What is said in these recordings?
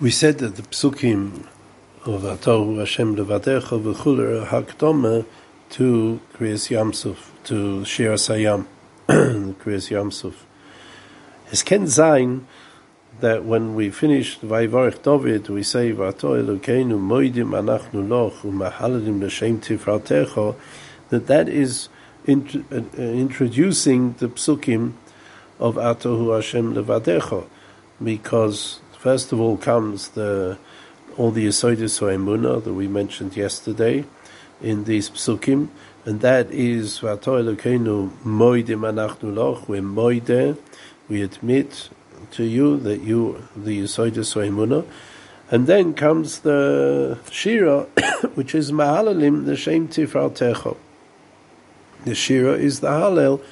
We said that the psukim of Atohu Hashem Levadecha v'chuler hakdoma to Kriyas Yamsuf, to Shir Sayam, Kriyas Yamsuf. Es ken sein that when we finish Vayvarech David, we say Vato Elokeinu moidim anachnu loch umahaladim l'shem tifratecho, that that is int- uh, introducing the psukim of Atohu Hashem Levadecha, because First of all comes the all the Yesodis Emuna that we mentioned yesterday in these psukim, and that is Vato Elokeinu Moidim Loch. We're Moide. We admit to you that you the Yesodis Emuna, and then comes the Shira, which is Mahalalim the Shem Tifraltecho. The Shira is the Hallel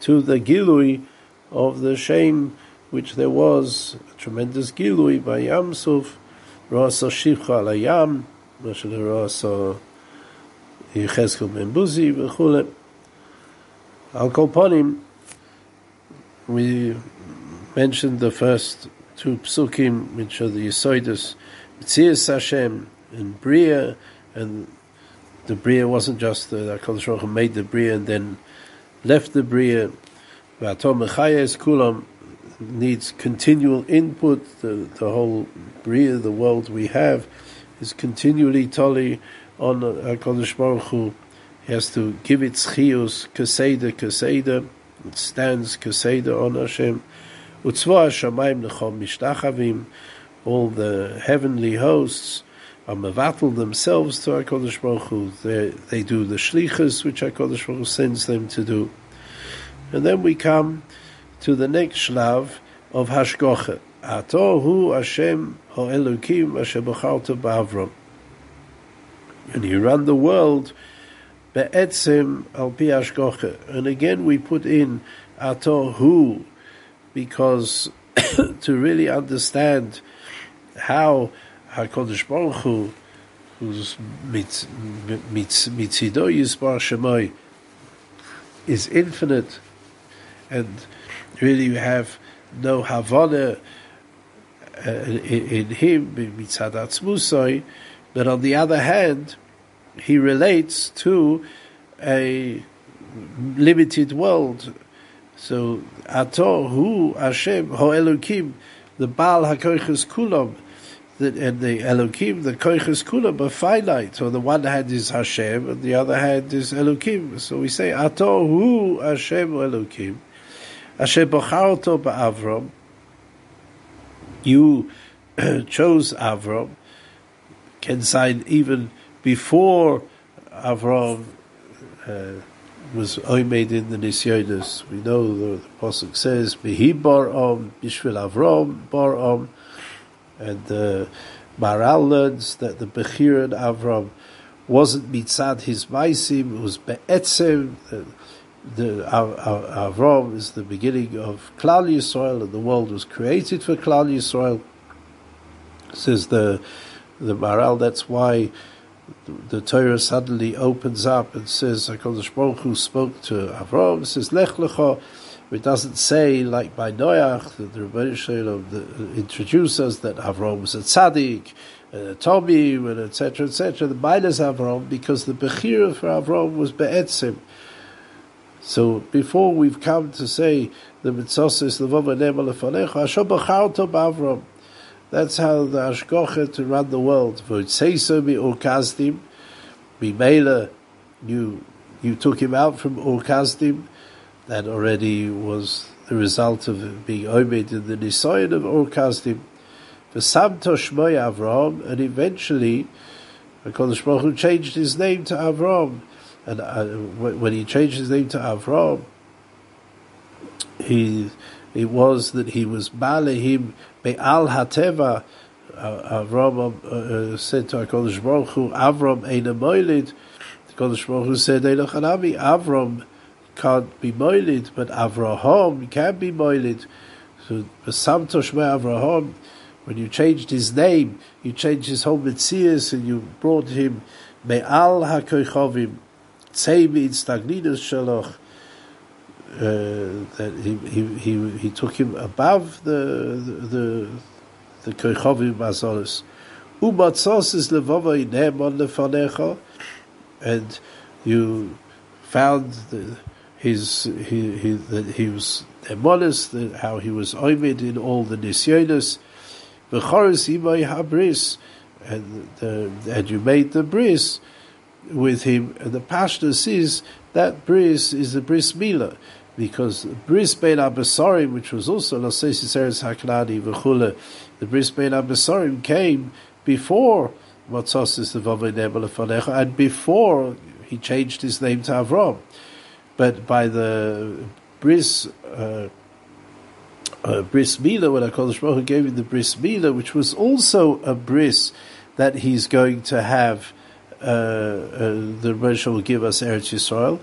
to the Gilui of the Shem which there was a tremendous gilui by Yamsuf, Rasa Shivcha Alayam, Rasa Yecheskel ben Buzi. Al Kolponim, we mentioned the first two psukim, which are the Yisoidus, Mitzias Hashem, and Bria, and the Bria wasn't just the HaKadosh made the Bria and then left the Bria, V'atom Mechayes Kulam, needs continual input. The, the whole Bria, the world we have, is continually tali on HaKadosh Baruch Hu. He has to give its chiyus, kaseda, kaseda. It stands kaseda on Hashem. Utzva Hashemayim nechom mishtachavim. All the heavenly hosts are mevatel themselves to HaKadosh Baruch Hu. They, they do the shlichus, which HaKadosh Baruch Hu sends them to do. And then we come to the next shlav of hashgocha. Ato hu Hashem ha'elokim asher b'charta b'avram. And he ran the world be'etzim al pi hashgocha. And again we put in ato hu because to really understand how HaKadosh Baruch Hu, who's mitzido Yisbar Shemai, is infinite and really you have no Havana uh, in, him, mitzad but on the other hand, he relates to a limited world. So, Ato hu Hashem ho Elokim, the Baal HaKoiches Kulam, the, and the Elokim, the Koiches Kulam are finite. On the one hand is Hashem, and the other hand is Elokim. So we say, Ato hu Hashem Elokim. Asher bocharto ba'Avram, you chose Avram, can sign even before Avram uh, was made in the Nisyonis. We know the, the Apostle says, Behi bar om, Bishvil Avram bar om, and the uh, Maharal learns that the Bechiran Avram wasn't mitzad his maisim, it was be'etzem, the Avram is the beginning of Klal Yisrael, and the world was created for Klal Yisrael. Says the the Maharal. That's why the, Torah suddenly opens up and says Hakadosh Baruch Hu spoke to Avram. Says Lech Lecha. It doesn't say like by Noach that the Rebbeinu Shalom uh, introduce us that Avram was a tzaddik, a Tommy, etc., etc. The minus Avram because the Bechira for Avram was Be'etzim. So before we've come to say the mitzvahs levava nema lefanecha, Hashem b'charto b'Avram. That's how the Hashgocha to run the world. V'tzeisa mi Ur Kasdim, mimela, you you took him out from Ur Kasdim. That already was the result of being omed in the nisayon of Ur Kasdim. V'samto shmoy Avram, and eventually, Hakadosh Baruch Hu changed his name to Avram and uh, when he changed his name to Avram, he it was that he was Balehim Be'al Hateva. Uh, Avram uh, said to Hakadosh Baruch Hu, Avram Eina Moilid. Hakadosh Baruch Hu said, Eina Chanami, Avram can't be Moilid, but Avraham can be Moilid. So, Besamto Shmei Avraham, when you changed his name, you changed his whole Metzias and you brought him Me'al HaKoichovim, say means Tagnidus Shaloch, uh, that he, he, he, he took him above the, the, the Koichovim Azolis. Umatzos is levavoi ne'emon lefanecha, and you found the, his he, he that he was modest, how he was oimid in all the nisyonis. V'choris imay habris, and the, and you made the bris with him. And the pashta says that bris is the bris mila, because bris bein abasarim, which was also lasesis eretz haknani v'chule, the bris bein abasarim came before Matzos is the Nebel and before he changed his name to Avram. But by the bris uh, uh, bris mila, when Hakadosh Baruch Hu gave him the bris mila, which was also a bris that he's going to have. Uh, uh, the Rosh will give us Eretz Yisrael.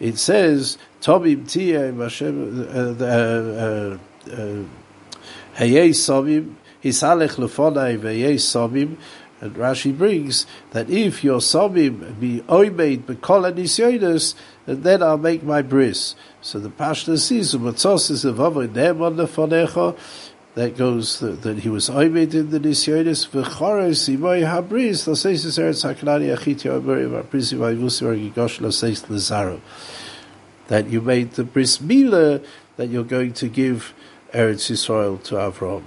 It says Tobim Tiyeh Hashem uh, uh, uh, Hayei Sobim Hisalech Lefonai Veyei Sobim and Rashi brings that if your Sobim be oimed bekol anisyonis, then I'll make my bris. So the Pashta sees Matzos is of Ne'emon Lefonecha, that goes that, that he was oimed in the nisyonis v'chores imoy habris laseis eretz hakanani achiti omerim aprisi vayivusi orgigosh laseis lezaro. That you made the bris mila that you're going to give Eretz Yisrael to Avram.